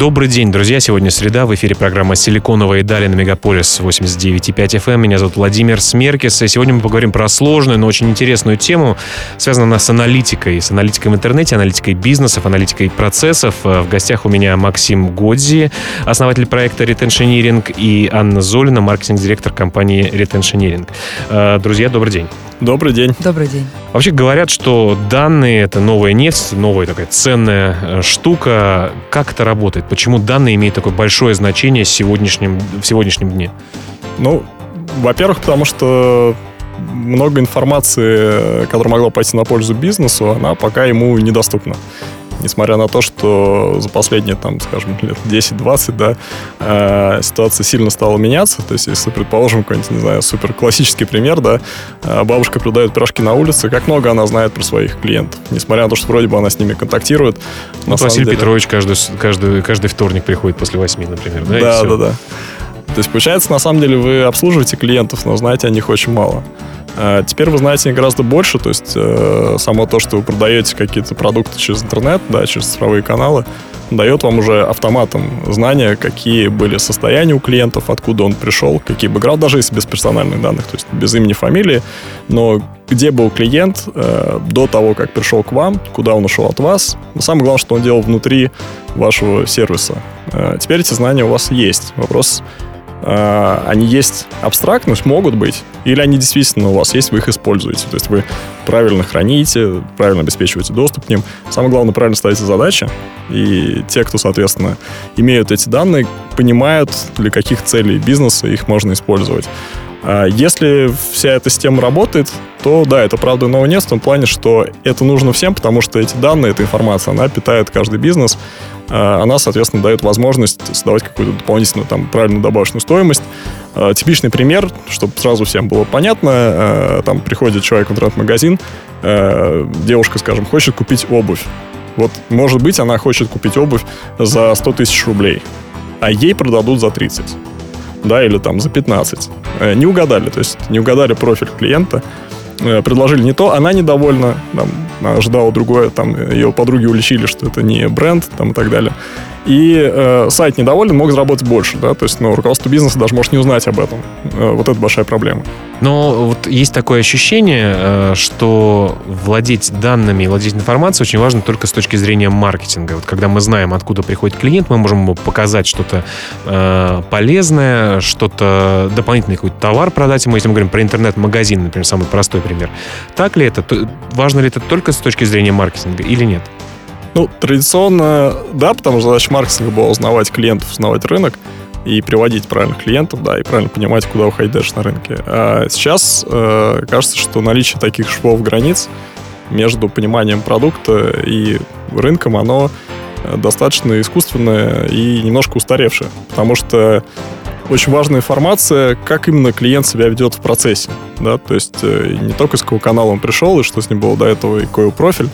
Добрый день, друзья. Сегодня среда. В эфире программа «Силиконовые дали» на Мегаполис 89,5 FM. Меня зовут Владимир Смеркис. И сегодня мы поговорим про сложную, но очень интересную тему. Связанную с аналитикой. С аналитикой в интернете, аналитикой бизнесов, аналитикой процессов. В гостях у меня Максим Годзи, основатель проекта Retentioneering, и Анна Золина, маркетинг-директор компании Retentioneering. Э, друзья, добрый день. Добрый день. Добрый день. Вообще говорят, что данные — это новая нефть, новая такая ценная э, штука. Как это работает? Почему данные имеют такое большое значение сегодняшнем, в сегодняшнем дне? Ну, во-первых, потому что много информации, которая могла пойти на пользу бизнесу, она пока ему недоступна несмотря на то, что за последние, там, скажем, лет 10-20, да, э, ситуация сильно стала меняться. То есть, если, предположим, какой-нибудь, не знаю, супер классический пример, да, э, бабушка продает пирожки на улице, как много она знает про своих клиентов, несмотря на то, что вроде бы она с ними контактирует. Ну, Василий деле... Петрович каждый, каждый, каждый вторник приходит после восьми, например, да? Да, да, да. То есть, получается, на самом деле вы обслуживаете клиентов, но знаете о них очень мало. А теперь вы знаете гораздо больше, то есть э, само то, что вы продаете какие-то продукты через интернет, да, через цифровые каналы, дает вам уже автоматом знания, какие были состояния у клиентов, откуда он пришел, какие бэкграунды, даже если без персональных данных, то есть без имени, фамилии, но где был клиент э, до того, как пришел к вам, куда он ушел от вас. Но самое главное, что он делал внутри вашего сервиса. Э, теперь эти знания у вас есть. Вопрос, они есть абстрактно, могут быть, или они действительно у вас есть, вы их используете. То есть вы правильно храните, правильно обеспечиваете доступ к ним. Самое главное, правильно ставите задачи. И те, кто, соответственно, имеют эти данные, понимают, для каких целей бизнеса их можно использовать. А если вся эта система работает, то да, это правда новое нет в том плане, что это нужно всем, потому что эти данные, эта информация, она питает каждый бизнес, а она, соответственно, дает возможность создавать какую-то дополнительную, там, правильно добавочную стоимость. А, типичный пример, чтобы сразу всем было понятно, там приходит человек в интернет-магазин, девушка, скажем, хочет купить обувь. Вот, может быть, она хочет купить обувь за 100 тысяч рублей, а ей продадут за 30 да, или там за 15. Э, не угадали, то есть не угадали профиль клиента, предложили не то, она недовольна, там, ожидала другое, там, ее подруги уличили, что это не бренд, там, и так далее и э, сайт недоволен, мог заработать больше, да, то есть, ну, руководство бизнеса даже может не узнать об этом. Э, вот это большая проблема. Но вот есть такое ощущение, э, что владеть данными, владеть информацией очень важно только с точки зрения маркетинга. Вот когда мы знаем, откуда приходит клиент, мы можем ему показать что-то э, полезное, что-то дополнительный какой-то товар продать ему, если мы говорим про интернет-магазин, например, самый простой пример. Так ли это? Важно ли это только с точки зрения маркетинга или нет? Ну, традиционно, да, потому что задача маркетинга была узнавать клиентов, узнавать рынок и приводить правильных клиентов, да, и правильно понимать, куда уходить дальше на рынке. А сейчас э, кажется, что наличие таких швов границ между пониманием продукта и рынком, оно э, достаточно искусственное и немножко устаревшее, потому что очень важная информация, как именно клиент себя ведет в процессе, да, то есть э, не только с какого канала он пришел и что с ним было до этого и какой его профиль,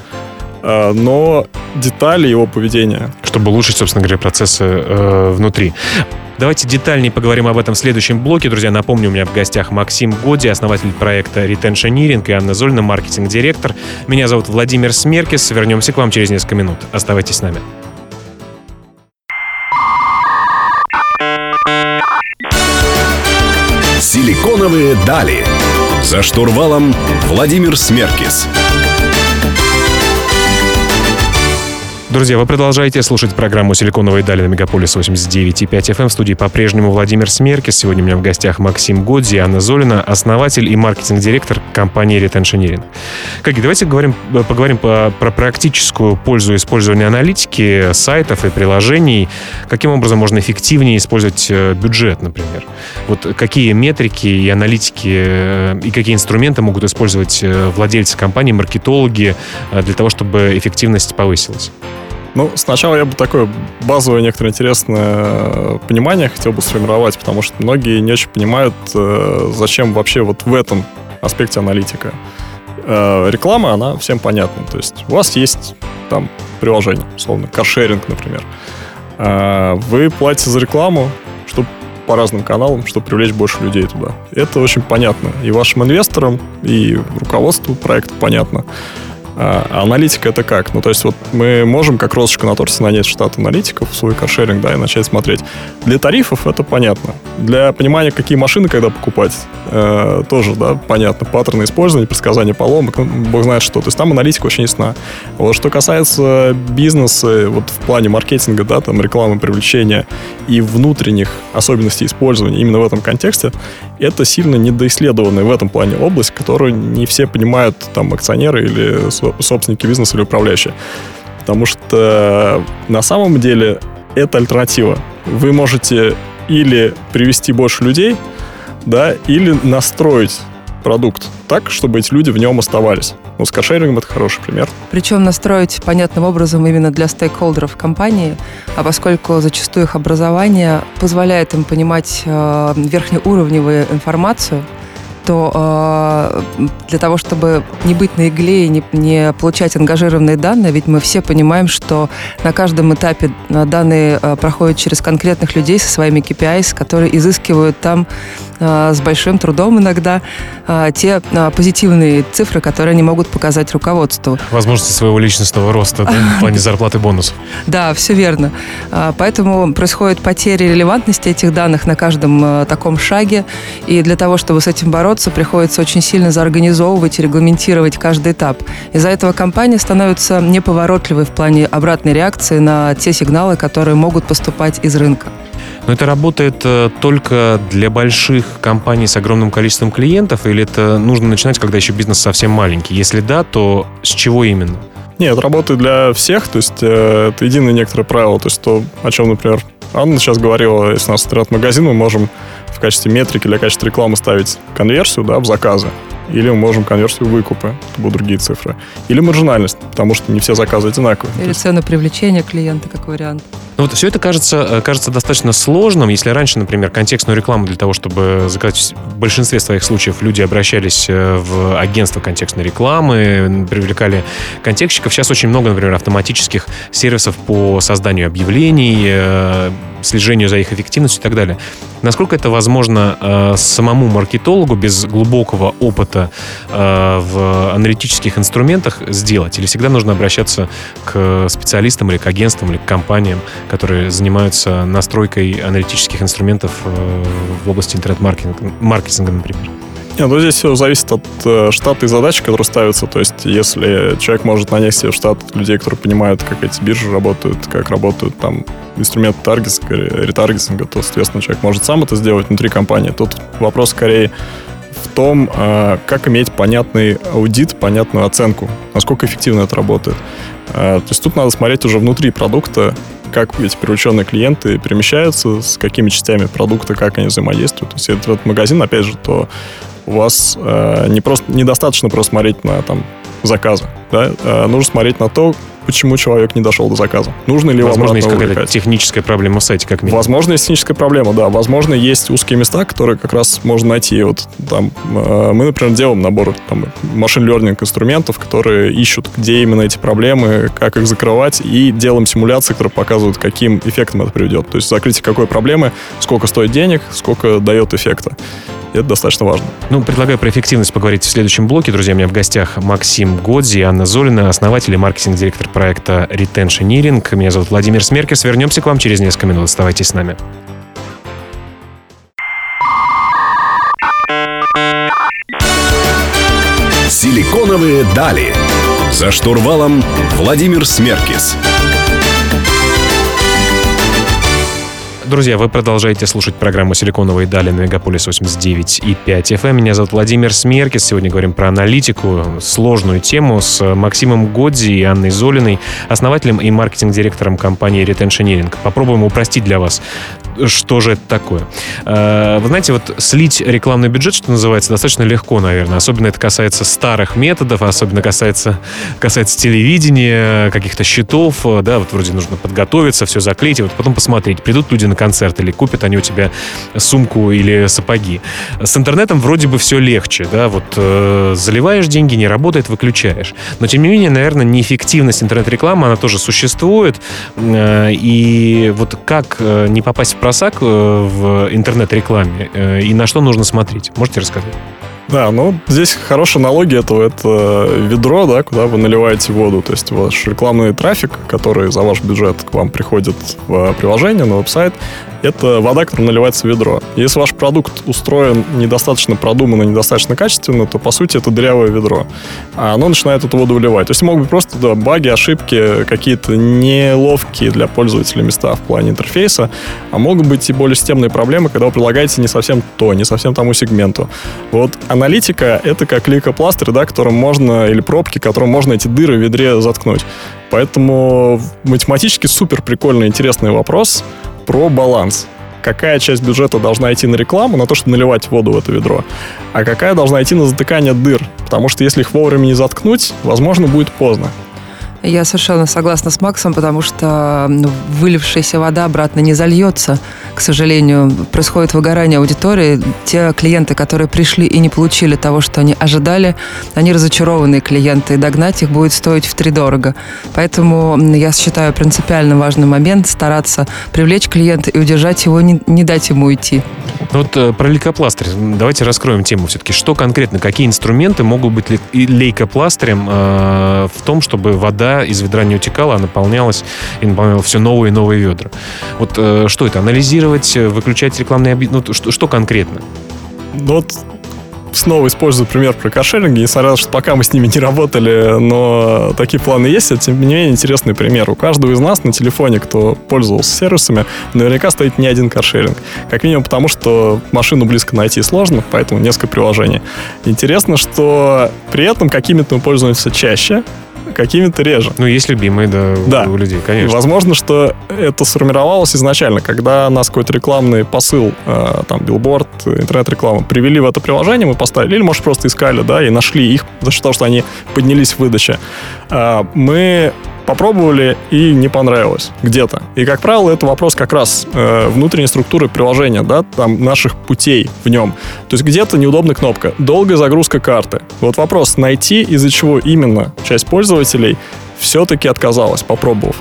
а, но детали его поведения. Чтобы улучшить, собственно говоря, процессы э, внутри. Давайте детальнее поговорим об этом в следующем блоке. Друзья, напомню, у меня в гостях Максим Годи, основатель проекта Retentioneering и Анна Зольна, маркетинг-директор. Меня зовут Владимир Смеркис. Вернемся к вам через несколько минут. Оставайтесь с нами. Силиконовые дали. За штурвалом Владимир Смеркис. Друзья, вы продолжаете слушать программу «Силиконовые дали» на Мегаполис 89,5 FM. В студии по-прежнему Владимир Смеркис. Сегодня у меня в гостях Максим Годзи, Анна Золина, основатель и маркетинг-директор компании Retentioneering. Коллеги, давайте говорим, поговорим по, про практическую пользу использования аналитики, сайтов и приложений. Каким образом можно эффективнее использовать э, бюджет, например? Вот какие метрики и аналитики э, и какие инструменты могут использовать э, владельцы компании, маркетологи для того, чтобы эффективность повысилась? Ну, сначала я бы такое базовое некоторое интересное э, понимание хотел бы сформировать, потому что многие не очень понимают, э, зачем вообще вот в этом аспекте аналитика. э, реклама, она всем понятна. То есть у вас есть там приложение, условно, каршеринг, например. Вы платите за рекламу, чтобы по разным каналам, чтобы привлечь больше людей туда. Это очень понятно и вашим инвесторам, и руководству проекта понятно. А, аналитика это как? Ну, то есть вот мы можем как розочку на торте нанять штат аналитиков в свой каршеринг, да, и начать смотреть. Для тарифов это понятно. Для понимания, какие машины когда покупать, э, тоже, да, понятно. Паттерны использования, предсказания поломок, ну, бог знает что. То есть там аналитика очень ясна. Вот что касается бизнеса, вот в плане маркетинга, да, там рекламы, привлечения и внутренних особенностей использования именно в этом контексте, это сильно недоисследованная в этом плане область, которую не все понимают там акционеры или собственники бизнеса или управляющие. Потому что на самом деле это альтернатива. Вы можете или привести больше людей, да, или настроить продукт так, чтобы эти люди в нем оставались. Ну, с каршерингом это хороший пример. Причем настроить понятным образом именно для стейкхолдеров компании, а поскольку зачастую их образование позволяет им понимать э, верхнеуровневую информацию, то э, для того, чтобы не быть на игле и не, не получать ангажированные данные, ведь мы все понимаем, что на каждом этапе э, данные э, проходят через конкретных людей со своими KPIs, которые изыскивают там э, с большим трудом иногда э, те э, позитивные цифры, которые они могут показать руководству. Возможности своего личностного роста да, в плане зарплаты бонусов. Да, все верно. Э, поэтому происходит потеря релевантности этих данных на каждом э, таком шаге. И для того, чтобы с этим бороться, бороться, приходится очень сильно заорганизовывать и регламентировать каждый этап. Из-за этого компания становится неповоротливой в плане обратной реакции на те сигналы, которые могут поступать из рынка. Но это работает э, только для больших компаний с огромным количеством клиентов, или это нужно начинать, когда еще бизнес совсем маленький? Если да, то с чего именно? Нет, работает для всех, то есть э, это единое некоторое правило, то есть то, о чем, например, Анна сейчас говорила, если у нас интернет-магазин, мы можем в качестве метрики для качества рекламы ставить конверсию да, в заказы. Или мы можем конверсию выкупы, это будут другие цифры. Или маржинальность, потому что не все заказы одинаковые. Или цену привлечения клиента как вариант. Ну вот все это кажется, э, кажется достаточно сложным. Если раньше, например, контекстную рекламу для того, чтобы заказать в большинстве своих случаев люди обращались э, в агентство контекстной рекламы, привлекали контекстчиков. Сейчас очень много, например, автоматических сервисов по созданию объявлений, э, слежению за их эффективностью и так далее. Насколько это возможно самому маркетологу без глубокого опыта в аналитических инструментах сделать? Или всегда нужно обращаться к специалистам или к агентствам или к компаниям, которые занимаются настройкой аналитических инструментов э, в области интернет-маркетинга, например? Нет, ну здесь все зависит от э, штата и задач, которые ставятся. То есть, если человек может нанять себе в штат людей, которые понимают, как эти биржи работают, как работают там инструменты таргетинга, ретаргетинга, то, соответственно, человек может сам это сделать внутри компании. Тут вопрос скорее в том, э, как иметь понятный аудит, понятную оценку, насколько эффективно это работает. Э, то есть тут надо смотреть уже внутри продукта, как эти привлеченные клиенты перемещаются, с какими частями продукта, как они взаимодействуют. То есть этот магазин, опять же, то у вас э, не просто недостаточно просто смотреть на там заказы, да, э, нужно смотреть на то, почему человек не дошел до заказа. Нужно ли Возможно, есть какая-то техническая проблема в сайте, как минимум. Возможно, есть техническая проблема, да. Возможно, есть узкие места, которые как раз можно найти. Вот там э, мы, например, делаем набор там, машин learning инструментов, которые ищут, где именно эти проблемы, как их закрывать, и делаем симуляции, которые показывают, каким эффектом это приведет. То есть закрытие какой проблемы, сколько стоит денег, сколько дает эффекта. И это достаточно важно. Ну, предлагаю про эффективность поговорить в следующем блоке. Друзья, у меня в гостях Максим Годзи и Анна Золина, основатель и маркетинг-директор проекта Retentioneering. Меня зовут Владимир Смеркис. Вернемся к вам через несколько минут. Оставайтесь с нами. Силиконовые дали. За штурвалом Владимир Смеркис. Друзья, вы продолжаете слушать программу «Силиконовые дали» на Мегаполис 89 и 5 FM. Меня зовут Владимир Смеркис. Сегодня говорим про аналитику, сложную тему с Максимом Годзи и Анной Золиной, основателем и маркетинг-директором компании Retentioneering. Попробуем упростить для вас, что же это такое. Э, вы знаете, вот слить рекламный бюджет, что называется, достаточно легко, наверное. Особенно это касается старых методов, особенно касается, касается телевидения, каких-то счетов. Да, вот вроде нужно подготовиться, все заклеить, и вот потом посмотреть, придут люди на концерт, или купят они у тебя сумку или сапоги. С интернетом вроде бы все легче, да, вот э, заливаешь деньги, не работает, выключаешь. Но, тем не менее, наверное, неэффективность интернет-рекламы, она тоже существует. Э, и вот как э, не попасть в просак э, в интернет-рекламе э, и на что нужно смотреть? Можете рассказать? Да, ну здесь хорошая аналогия этого. Это ведро, да, куда вы наливаете воду. То есть ваш рекламный трафик, который за ваш бюджет к вам приходит в приложение, на веб-сайт, это вода, которая наливается в ведро. Если ваш продукт устроен недостаточно продуманно, недостаточно качественно, то, по сути, это дырявое ведро. А оно начинает эту воду выливать. То есть могут быть просто да, баги, ошибки, какие-то неловкие для пользователя места в плане интерфейса, а могут быть и более системные проблемы, когда вы предлагаете не совсем то, не совсем тому сегменту. Вот аналитика — это как лейкопластырь, да, которым можно, или пробки, которым можно эти дыры в ведре заткнуть. Поэтому математически супер прикольный, интересный вопрос про баланс. Какая часть бюджета должна идти на рекламу, на то, чтобы наливать воду в это ведро, а какая должна идти на затыкание дыр. Потому что если их вовремя не заткнуть, возможно, будет поздно. Я совершенно согласна с Максом, потому что вылившаяся вода обратно не зальется. К сожалению, происходит выгорание аудитории. Те клиенты, которые пришли и не получили того, что они ожидали, они разочарованные клиенты, и догнать их будет стоить в три дорого. Поэтому я считаю принципиально важный момент стараться привлечь клиента и удержать его, не, не дать ему уйти. Ну вот э, про лейкопластырь. Давайте раскроем тему все-таки. Что конкретно, какие инструменты могут быть лейкопластырем э, в том, чтобы вода из ведра не утекала, а наполнялась и наполняла все новые и новые ведра. Вот э, что это? Анализировать, э, выключать рекламные объекты? Ну, что, что конкретно? Ну вот снова использую пример про каршеринги, несмотря что пока мы с ними не работали, но такие планы есть, это, тем не менее, интересный пример. У каждого из нас на телефоне, кто пользовался сервисами, наверняка стоит не один каршеринг. Как минимум потому, что машину близко найти сложно, поэтому несколько приложений. Интересно, что при этом какими-то мы пользуемся чаще, какими-то реже. Ну, есть любимые, да, да. у людей, конечно. И возможно, что это сформировалось изначально, когда нас какой-то рекламный посыл, э, там, билборд, интернет-реклама, привели в это приложение, мы поставили, или, может, просто искали, да, и нашли их за счет того, что они поднялись в выдаче. Э, мы попробовали и не понравилось где-то. И, как правило, это вопрос как раз э, внутренней структуры приложения, да, там наших путей в нем. То есть где-то неудобная кнопка, долгая загрузка карты. Вот вопрос, найти из-за чего именно часть пользователей все-таки отказалась, попробовав.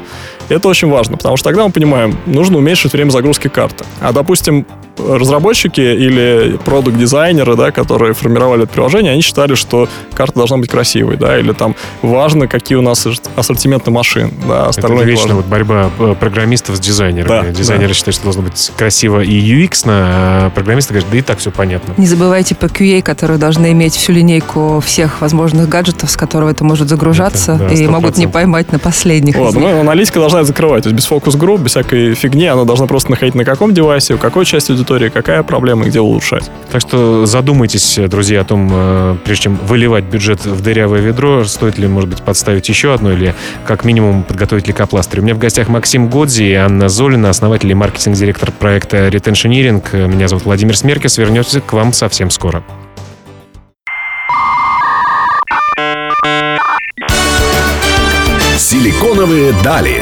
Это очень важно, потому что тогда мы понимаем, нужно уменьшить время загрузки карты. А, допустим, разработчики или продукт-дизайнеры, да, которые формировали это приложение, они считали, что карта должна быть красивой, да, или там важно, какие у нас ассортименты машин, да, остальное Это вечно вот борьба э, программистов с дизайнерами. Да, Дизайнеры да. считают, что должно быть красиво и UX, а программисты говорят, да и так все понятно. Не забывайте по QA, которые должны иметь всю линейку всех возможных гаджетов, с которого это может загружаться, это, да, и могут не поймать на последних. Вот, ну, аналитика должна это закрывать, то есть без фокус-групп, без всякой фигни, она должна просто находить на каком девайсе, у какой части аудитории какая проблема и где улучшать. Так что задумайтесь, друзья, о том, э, прежде чем выливать бюджет в дырявое ведро, стоит ли, может быть, подставить еще одно или как минимум подготовить лейкопластырь. У меня в гостях Максим Годзи и Анна Золина, основатель и маркетинг-директор проекта Retentioneering. Меня зовут Владимир Смеркис. Вернемся к вам совсем скоро. Силиконовые дали.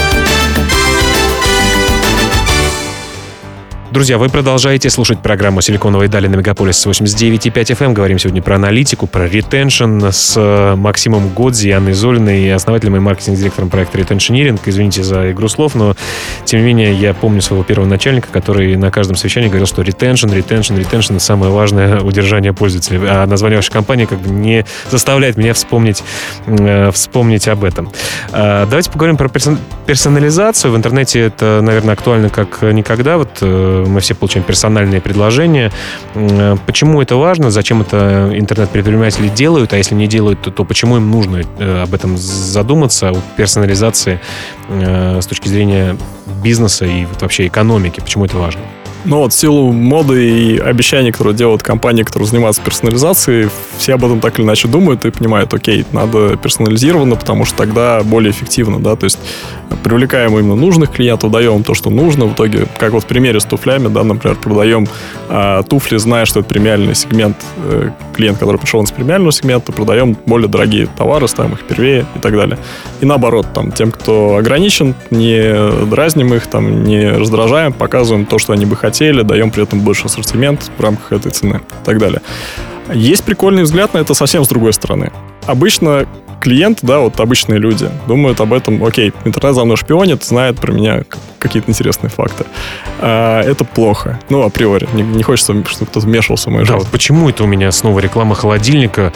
Друзья, вы продолжаете слушать программу «Силиконовые дали» на Мегаполис 89,5 FM. Эм. Говорим сегодня про аналитику, про ретеншн с э, Максимом Годзи и Анной Золиной, основателем и маркетинг-директором проекта Retentioneering. Извините за игру слов, но тем не менее я помню своего первого начальника, который на каждом совещании говорил, что ретеншн, ретеншн, ретеншн — самое важное удержание пользователей. А название вашей компании как бы не заставляет меня вспомнить, э, вспомнить об этом. Э, давайте поговорим про персонализацию. В интернете это, наверное, актуально как никогда. Вот э, мы все получаем персональные предложения. Почему это важно? Зачем это интернет-предприниматели делают? А если не делают, то, то почему им нужно э, об этом задуматься, о персонализации э, с точки зрения бизнеса и вообще экономики? Почему это важно? Ну вот, в силу моды и обещаний, которые делают компании, которые занимаются персонализацией, все об этом так или иначе думают и понимают, окей, надо персонализированно, потому что тогда более эффективно, да, то есть привлекаем именно нужных клиентов, даем то, что нужно, в итоге, как вот в примере с туфлями, да, например, продаем а, туфли, зная, что это премиальный сегмент, э, клиент, который пришел из премиального сегмента, продаем более дорогие товары, ставим их первее и так далее. И наоборот, там, тем, кто ограничен, не дразним их, там, не раздражаем, показываем то, что они бы хотели, даем при этом больше ассортимент в рамках этой цены и так далее. Есть прикольный взгляд на это совсем с другой стороны. Обычно клиент, да, вот обычные люди, думают об этом, окей, интернет за мной шпионит, знает про меня какие-то интересные факты. А, это плохо. Ну, априори. Не, не хочется, чтобы кто-то вмешивался в мою Да, жизнь. вот почему это у меня снова реклама холодильника?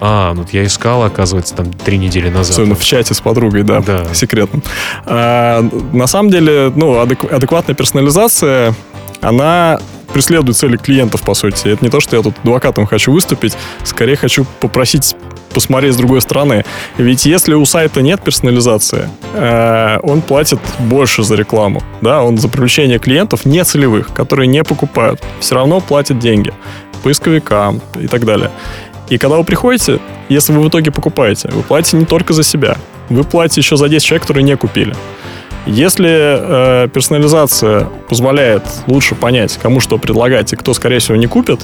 А, ну вот я искал, оказывается, там три недели назад. Особенно в чате с подругой, да, Да. секретным. А, на самом деле, ну, адек- адекватная персонализация, она преследует цели клиентов, по сути. Это не то, что я тут адвокатом хочу выступить, скорее хочу попросить посмотреть с другой стороны. Ведь если у сайта нет персонализации, э, он платит больше за рекламу, да, он за привлечение клиентов не целевых, которые не покупают, все равно платит деньги поисковикам и так далее. И когда вы приходите, если вы в итоге покупаете, вы платите не только за себя, вы платите еще за 10 человек, которые не купили. Если э, персонализация позволяет лучше понять, кому что предлагать и кто, скорее всего, не купит,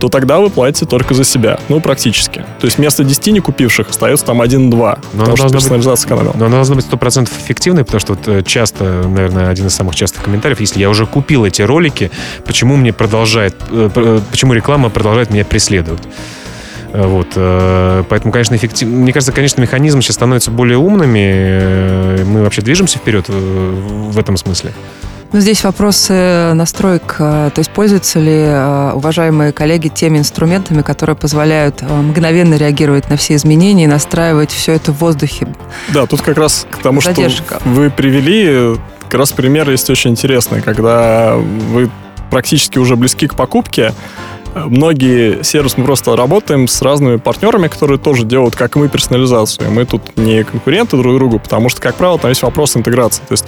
то тогда вы платите только за себя. Ну, практически. То есть вместо 10 не купивших остается там 1-2. Но потому что быть- персонализация сэкономила. Но она должна быть 100% эффективной, потому что вот э, часто, наверное, один из самых частых комментариев, если я уже купил эти ролики, почему мне продолжает, э, э, почему реклама продолжает меня преследовать? Э, Вот, э, поэтому, конечно, эффектив... Мне кажется, конечно, механизмы сейчас становятся более умными. э, Мы вообще движемся вперед в этом смысле. Ну, здесь вопросы настроек. То есть пользуются ли уважаемые коллеги теми инструментами, которые позволяют мгновенно реагировать на все изменения и настраивать все это в воздухе? Да, тут как раз к тому, Задержка. что вы привели, как раз пример есть очень интересный, когда вы практически уже близки к покупке, Многие сервисы мы просто работаем с разными партнерами, которые тоже делают, как и мы, персонализацию. Мы тут не конкуренты друг другу, потому что, как правило, там есть вопрос интеграции. То есть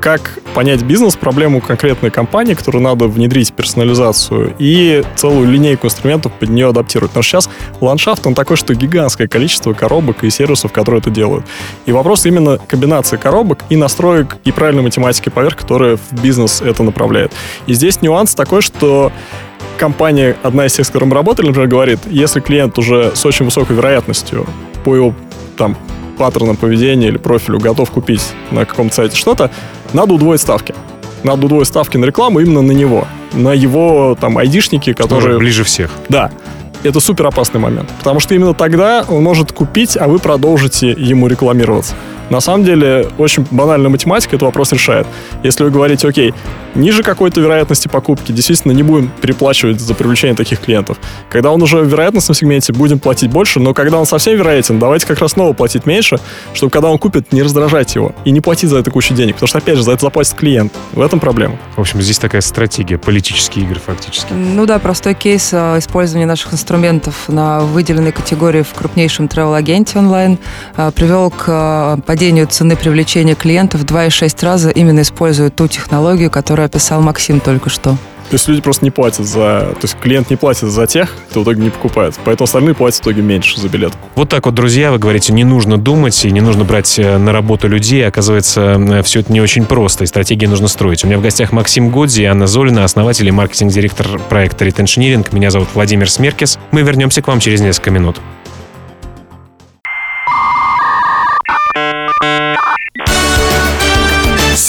как понять бизнес-проблему конкретной компании, которую надо внедрить персонализацию, и целую линейку инструментов под нее адаптировать. Что сейчас ландшафт, он такой, что гигантское количество коробок и сервисов, которые это делают. И вопрос именно комбинации коробок и настроек, и правильной математики поверх, которая в бизнес это направляет. И здесь нюанс такой, что компания, одна из тех, с которой мы работали, например, говорит, если клиент уже с очень высокой вероятностью по его там паттернам поведения или профилю готов купить на каком-то сайте что-то, надо удвоить ставки. Надо удвоить ставки на рекламу именно на него. На его там айдишники, которые... ближе всех. Да. Это супер опасный момент. Потому что именно тогда он может купить, а вы продолжите ему рекламироваться. На самом деле, очень банальная математика этот вопрос решает. Если вы говорите, окей, ниже какой-то вероятности покупки, действительно не будем переплачивать за привлечение таких клиентов. Когда он уже в вероятностном сегменте, будем платить больше, но когда он совсем вероятен, давайте как раз снова платить меньше, чтобы когда он купит, не раздражать его и не платить за это кучу денег, потому что, опять же, за это заплатит клиент. В этом проблема. В общем, здесь такая стратегия, политические игры фактически. Ну да, простой кейс э, использования наших инструментов на выделенной категории в крупнейшем travel-агенте онлайн э, привел к э, падению цены привлечения клиентов в 2,6 раза, именно используя ту технологию, которую описал Максим только что. То есть люди просто не платят за... То есть клиент не платит за тех, кто в итоге не покупает. Поэтому остальные платят в итоге меньше за билет. Вот так вот, друзья, вы говорите, не нужно думать и не нужно брать э, на работу людей. Оказывается, все это не очень просто, и стратегии нужно строить. У меня в гостях Максим Годзи и Анна Золина, основатель и маркетинг-директор проекта Retentioneering. Меня зовут Владимир Смеркис. Мы вернемся к вам через несколько минут.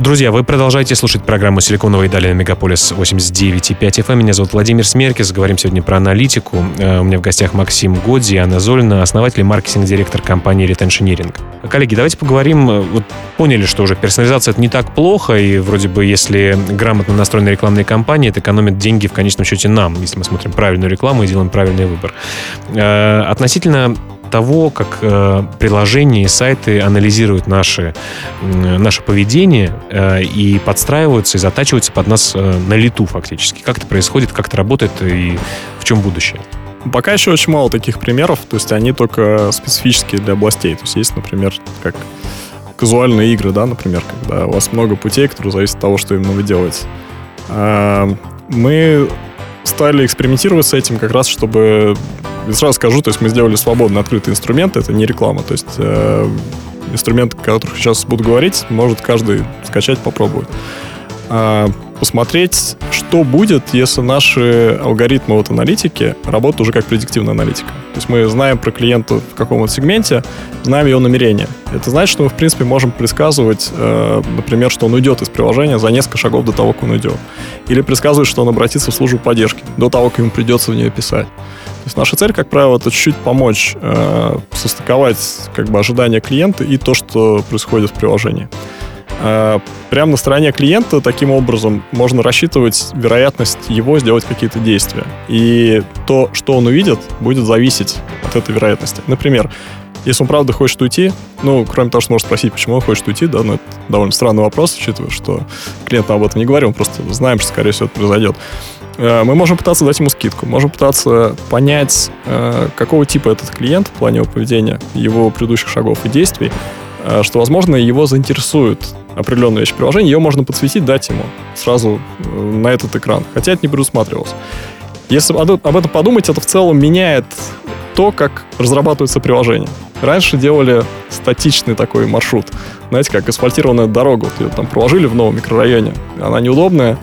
Друзья, вы продолжаете слушать программу «Силиконовые дали» на Мегаполис 89,5 FM. Меня зовут Владимир Смеркис. Говорим сегодня про аналитику. Э, У меня в гостях Максим Годзи и Анна Золина, основатель и маркетинг-директор компании Retentioneering. Коллеги, давайте поговорим. э, Вот поняли, что уже персонализация это не так плохо, и вроде бы если грамотно настроены рекламные кампании, это экономит деньги в конечном счете нам, если мы смотрим правильную рекламу и делаем правильный выбор. Э, Относительно того, как э, приложения и сайты анализируют наши, м, наше поведение э, и подстраиваются и затачиваются под нас э, на лету фактически. Как это происходит, как это работает и в чем будущее? Пока еще очень мало таких примеров, то есть они только специфические для областей. То есть есть, например, как казуальные игры, да, например, когда у вас много путей, которые зависят от того, что именно вы делаете. А, мы стали экспериментировать с этим как раз, чтобы... Сразу скажу, то есть мы сделали свободный открытый инструмент, это не реклама, то есть э, инструмент, о которых сейчас буду говорить, может каждый скачать, попробовать. А, посмотреть, что будет, если наши алгоритмы вот аналитики работают уже как предиктивная аналитика. То есть мы знаем про клиента в каком-то сегменте, знаем его намерение. Это значит, что мы, в принципе, можем предсказывать, э, например, что он уйдет из приложения за несколько шагов до того, как он уйдет. Или предсказывать, что он обратится в службу поддержки до того, как ему придется в нее писать. То есть наша цель, как правило, это чуть-чуть помочь э, состыковать как бы ожидания клиента и то, что происходит в приложении. Э, прямо на стороне клиента таким образом можно рассчитывать вероятность его сделать какие-то действия. И то, что он увидит, будет зависеть от этой вероятности. Например, если он правда хочет уйти, ну, кроме того, что может спросить, почему он хочет уйти, да, ну, это довольно странный вопрос, учитывая, что клиент об этом не говорил, мы просто знаем, что, скорее всего, это произойдет. Э, мы можем пытаться дать ему скидку, можем пытаться понять, э, какого типа этот клиент в плане его поведения, его предыдущих шагов и действий, что, возможно, его заинтересует определенную вещь приложения, ее можно подсветить, дать ему сразу э, на этот экран. Хотя это не предусматривалось. Если об этом подумать, это в целом меняет то, как разрабатывается приложение. Раньше делали статичный такой маршрут. Знаете, как асфальтированная дорога. Вот ее там проложили в новом микрорайоне. Она неудобная.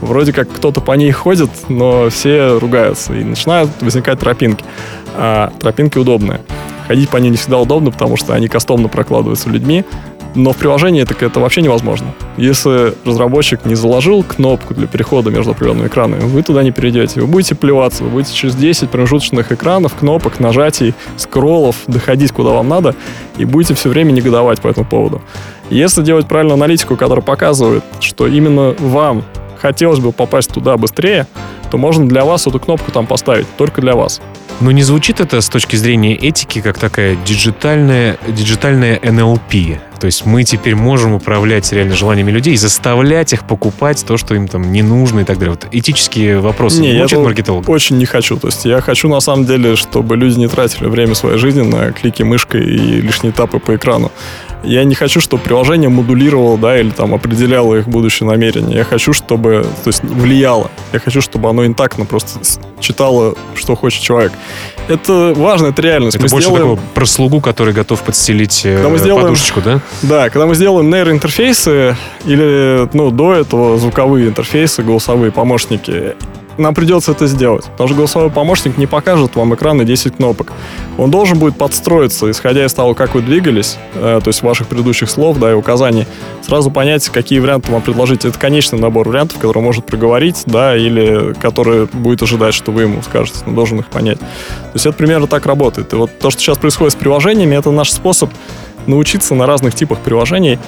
Вроде как кто-то по ней ходит, но все ругаются. И начинают возникать тропинки. А тропинки удобные. Ходить по ней не всегда удобно, потому что они кастомно прокладываются людьми. Но в приложении так это вообще невозможно. Если разработчик не заложил кнопку для перехода между определенными экранами, вы туда не перейдете. Вы будете плеваться, вы будете через 10 промежуточных экранов, кнопок, нажатий, скроллов доходить куда вам надо, и будете все время негодовать по этому поводу. Если делать правильную аналитику, которая показывает, что именно вам хотелось бы попасть туда быстрее, то можно для вас эту кнопку там поставить, только для вас. Но не звучит это с точки зрения этики как такая диджитальная, диджитальная NLP. То есть мы теперь можем управлять реально желаниями людей, заставлять их покупать то, что им там не нужно и так далее. Вот этические вопросы не, я маркетолог? Очень не хочу. То есть я хочу на самом деле, чтобы люди не тратили время своей жизни на клики мышкой и лишние этапы по экрану. Я не хочу, чтобы приложение модулировало, да, или там определяло их будущее намерение. Я хочу, чтобы, то есть влияло. Я хочу, чтобы оно интактно просто читало, что хочет человек. Это важно, это реальность. Это мы больше сделаем... такого про слугу, который готов подстелить э, когда мы сделаем... подушечку, да? Да, когда мы сделаем нейроинтерфейсы или, ну, до этого звуковые интерфейсы, голосовые помощники, нам придется это сделать. Потому что голосовой помощник не покажет вам экран на 10 кнопок. Он должен будет подстроиться, исходя из того, как вы двигались, э, то есть ваших предыдущих слов, да, и указаний, сразу понять, какие варианты вам предложить. Это конечный набор вариантов, который он может проговорить, да, или который будет ожидать, что вы ему скажете, но должен их понять. То есть это примерно так работает. И вот то, что сейчас происходит с приложениями, это наш способ научиться на разных типах приложений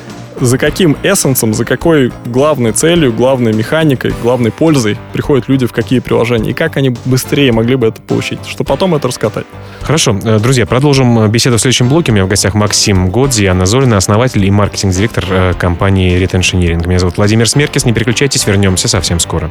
за каким эссенсом, за какой главной целью, главной механикой, главной пользой приходят люди в какие приложения, и как они быстрее могли бы это получить, чтобы потом это раскатать. Хорошо. Э, друзья, продолжим беседу в следующем блоке. У меня в гостях Максим Годзи, Анна Золина, основатель и маркетинг-директор э, компании Retentioneering. Меня зовут Владимир Смеркис. Не переключайтесь, вернемся совсем скоро.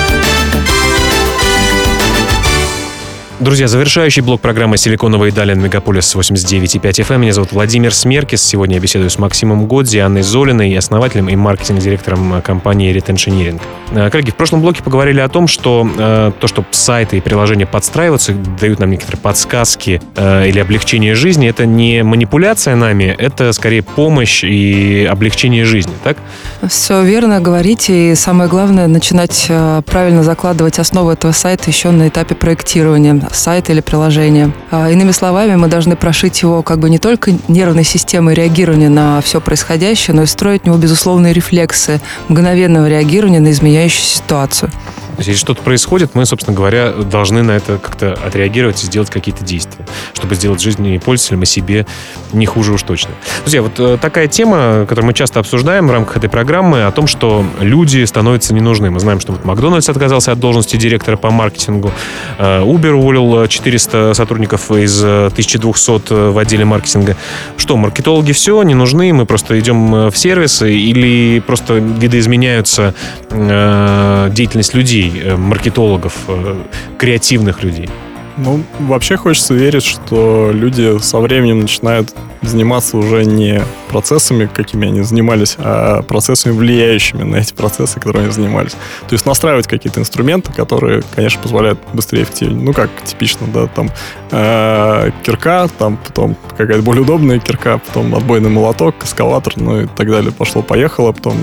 Друзья, завершающий блок программы «Силиконовые дали» на Мегаполис 89.5 FM. Меня зовут Владимир Смеркис. Сегодня я беседую с Максимом Годзи, Анной Золиной, основателем и маркетинг-директором компании Retentioneering. Э, коллеги, в прошлом блоке поговорили о том, что э, то, что сайты и приложения подстраиваются, дают нам некоторые подсказки э, или облегчение жизни, это не манипуляция нами, это скорее помощь и облегчение жизни, так? Все верно говорите. И самое главное, начинать э, правильно закладывать основу этого сайта еще на этапе проектирования сайт или приложение. А, иными словами, мы должны прошить его как бы не только нервной системой реагирования на все происходящее, но и строить в него безусловные рефлексы мгновенного реагирования на изменяющуюся ситуацию. Если что-то происходит, мы, собственно говоря, должны на это как-то отреагировать и сделать какие-то действия, чтобы сделать жизнь и пользователям, и себе не хуже уж точно. Друзья, вот э, такая тема, которую мы часто обсуждаем в рамках этой программы, о том, что люди становятся не нужны. Мы знаем, что вот Макдональдс отказался от должности директора по маркетингу, э, Uber уволил 400 сотрудников из 1200 в отделе маркетинга. Что, маркетологи все, не нужны, мы просто идем в сервисы или просто видоизменяются э, деятельность людей, э, маркетологов, э, креативных людей? Ну, вообще хочется верить, что люди со временем начинают заниматься уже не процессами, какими они занимались, а процессами, влияющими на эти процессы, которые они занимались. То есть настраивать какие-то инструменты, которые, конечно, позволяют быстрее, эффективнее. Ну, как типично, да, там э, кирка, там потом какая-то более удобная кирка, потом отбойный молоток, эскалатор, ну и так далее. Пошло-поехало, потом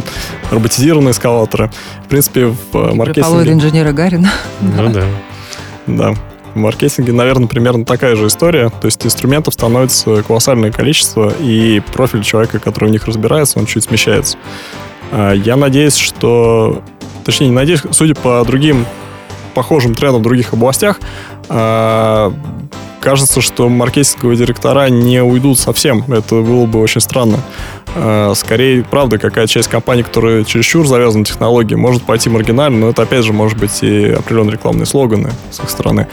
роботизированные эскалаторы. В принципе, в маркетинге... инженера Гарина. Ну да. Да. Маркетинге, наверное, примерно такая же история. То есть инструментов становится колоссальное количество, и профиль человека, который в них разбирается, он чуть смещается. А, я надеюсь, что... Точнее, не надеюсь, судя по другим похожим трендам в других областях, а, кажется, что маркетинговые директора не уйдут совсем. Это было бы очень странно. А, скорее, правда, какая-то часть компаний, которая чересчур завязана на технологии, может пойти маргинально, но это, опять же, может быть и определенные рекламные слоганы с их стороны.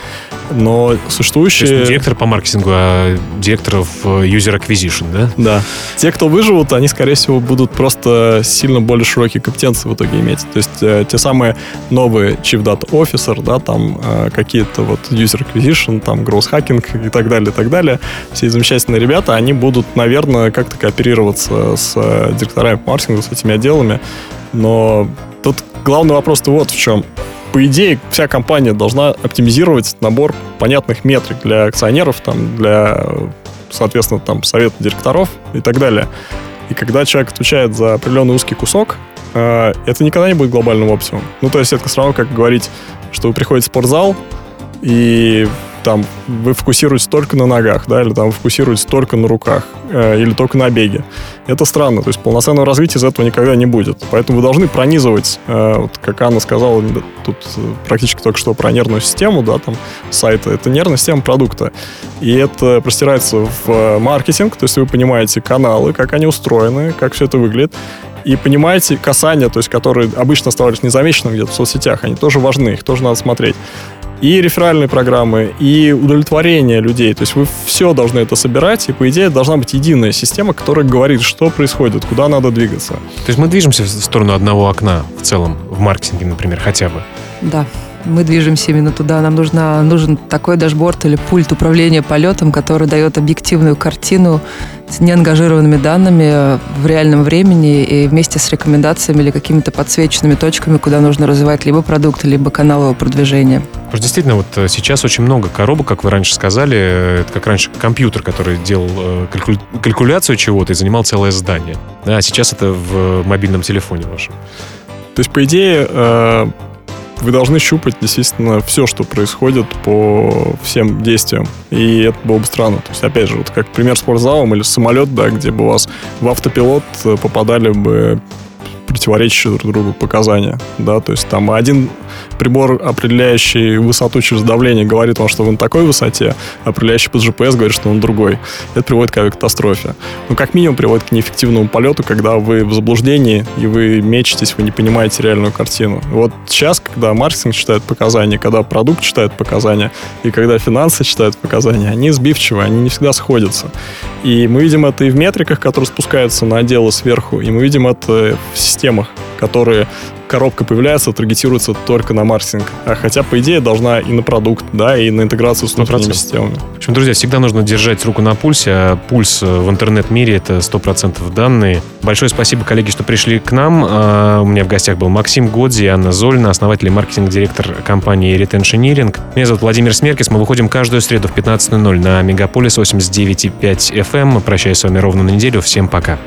Но существующие... То есть директор по маркетингу, а директор в user acquisition, да? Да. Те, кто выживут, они, скорее всего, будут просто сильно более широкие компетенции в итоге иметь. То есть э, те самые новые Chief Data Officer, да, там э, какие-то вот user acquisition, там growth hacking и так далее, и так далее. Все замечательные ребята, они будут, наверное, как-то кооперироваться с э, директорами по с этими отделами. Но тут главный вопрос-то вот в чем по идее, вся компания должна оптимизировать набор понятных метрик для акционеров, там, для, соответственно, там, совета директоров и так далее. И когда человек отвечает за определенный узкий кусок, э, это никогда не будет глобальным оптимумом. Ну, то есть это все равно как говорить, что вы приходите в спортзал, и там вы фокусируетесь только на ногах, да, или там фокусируетесь только на руках, э, или только на беге. Это странно, то есть полноценного развития из этого никогда не будет. Поэтому вы должны пронизывать, э, вот как Анна сказала тут э, практически только что про нервную систему, да, там сайта, это нервная система продукта. И это простирается в э, маркетинг, то есть вы понимаете каналы, как они устроены, как все это выглядит и понимаете касания, то есть которые обычно оставались незамеченными где-то в соцсетях, они тоже важны, их тоже надо смотреть и реферальные программы, и удовлетворение людей. То есть вы все должны это собирать, и, по идее, должна быть единая система, которая говорит, что происходит, куда надо двигаться. То есть мы движемся в сторону одного окна в целом, в маркетинге, например, хотя бы? Да мы движемся именно туда. Нам нужно, нужен такой дашборд или пульт управления полетом, который дает объективную картину с неангажированными данными в реальном времени и вместе с рекомендациями или какими-то подсвеченными точками, куда нужно развивать либо продукты, либо канал его продвижения. Потому что действительно, вот э, сейчас очень много коробок, как вы раньше сказали, э, это как раньше компьютер, который делал э, калькуля... калькуляцию чего-то и занимал целое здание. А сейчас это в мобильном телефоне вашем. То есть, по идее, вы должны щупать, действительно, все, что происходит по всем действиям. И это было бы странно. То есть, опять же, вот как пример с спортзалом или самолет, да, где бы у вас в автопилот попадали бы противоречащие друг другу показания, да, то есть там один прибор, определяющий высоту через давление, говорит вам, что вы на такой высоте, определяющий под GPS говорит, что он другой. Это приводит к авиакатастрофе. Ну, как минимум, приводит к неэффективному полету, когда вы в заблуждении, и вы мечетесь, вы не понимаете реальную картину. Вот сейчас, когда маркетинг читает показания, когда продукт читает показания, и когда финансы читают показания, они сбивчивы, они не всегда сходятся. И мы видим это и в метриках, которые спускаются на отделы сверху, и мы видим это в системах, которые коробка появляется, таргетируется только на маркетинг. А хотя, по идее, должна и на продукт, да, и на интеграцию с внутренними системами. В общем, друзья, всегда нужно держать руку на пульсе, а пульс в интернет-мире — это 100% данные. Большое спасибо, коллеги, что пришли к нам. А, у меня в гостях был Максим Годзи, Анна Зольна, основатель и маркетинг-директор компании Retentioneering. Меня зовут Владимир Смеркис. Мы выходим каждую среду в 15.00 на Мегаполис 89.5 FM. Прощаюсь с вами ровно на неделю. Всем пока.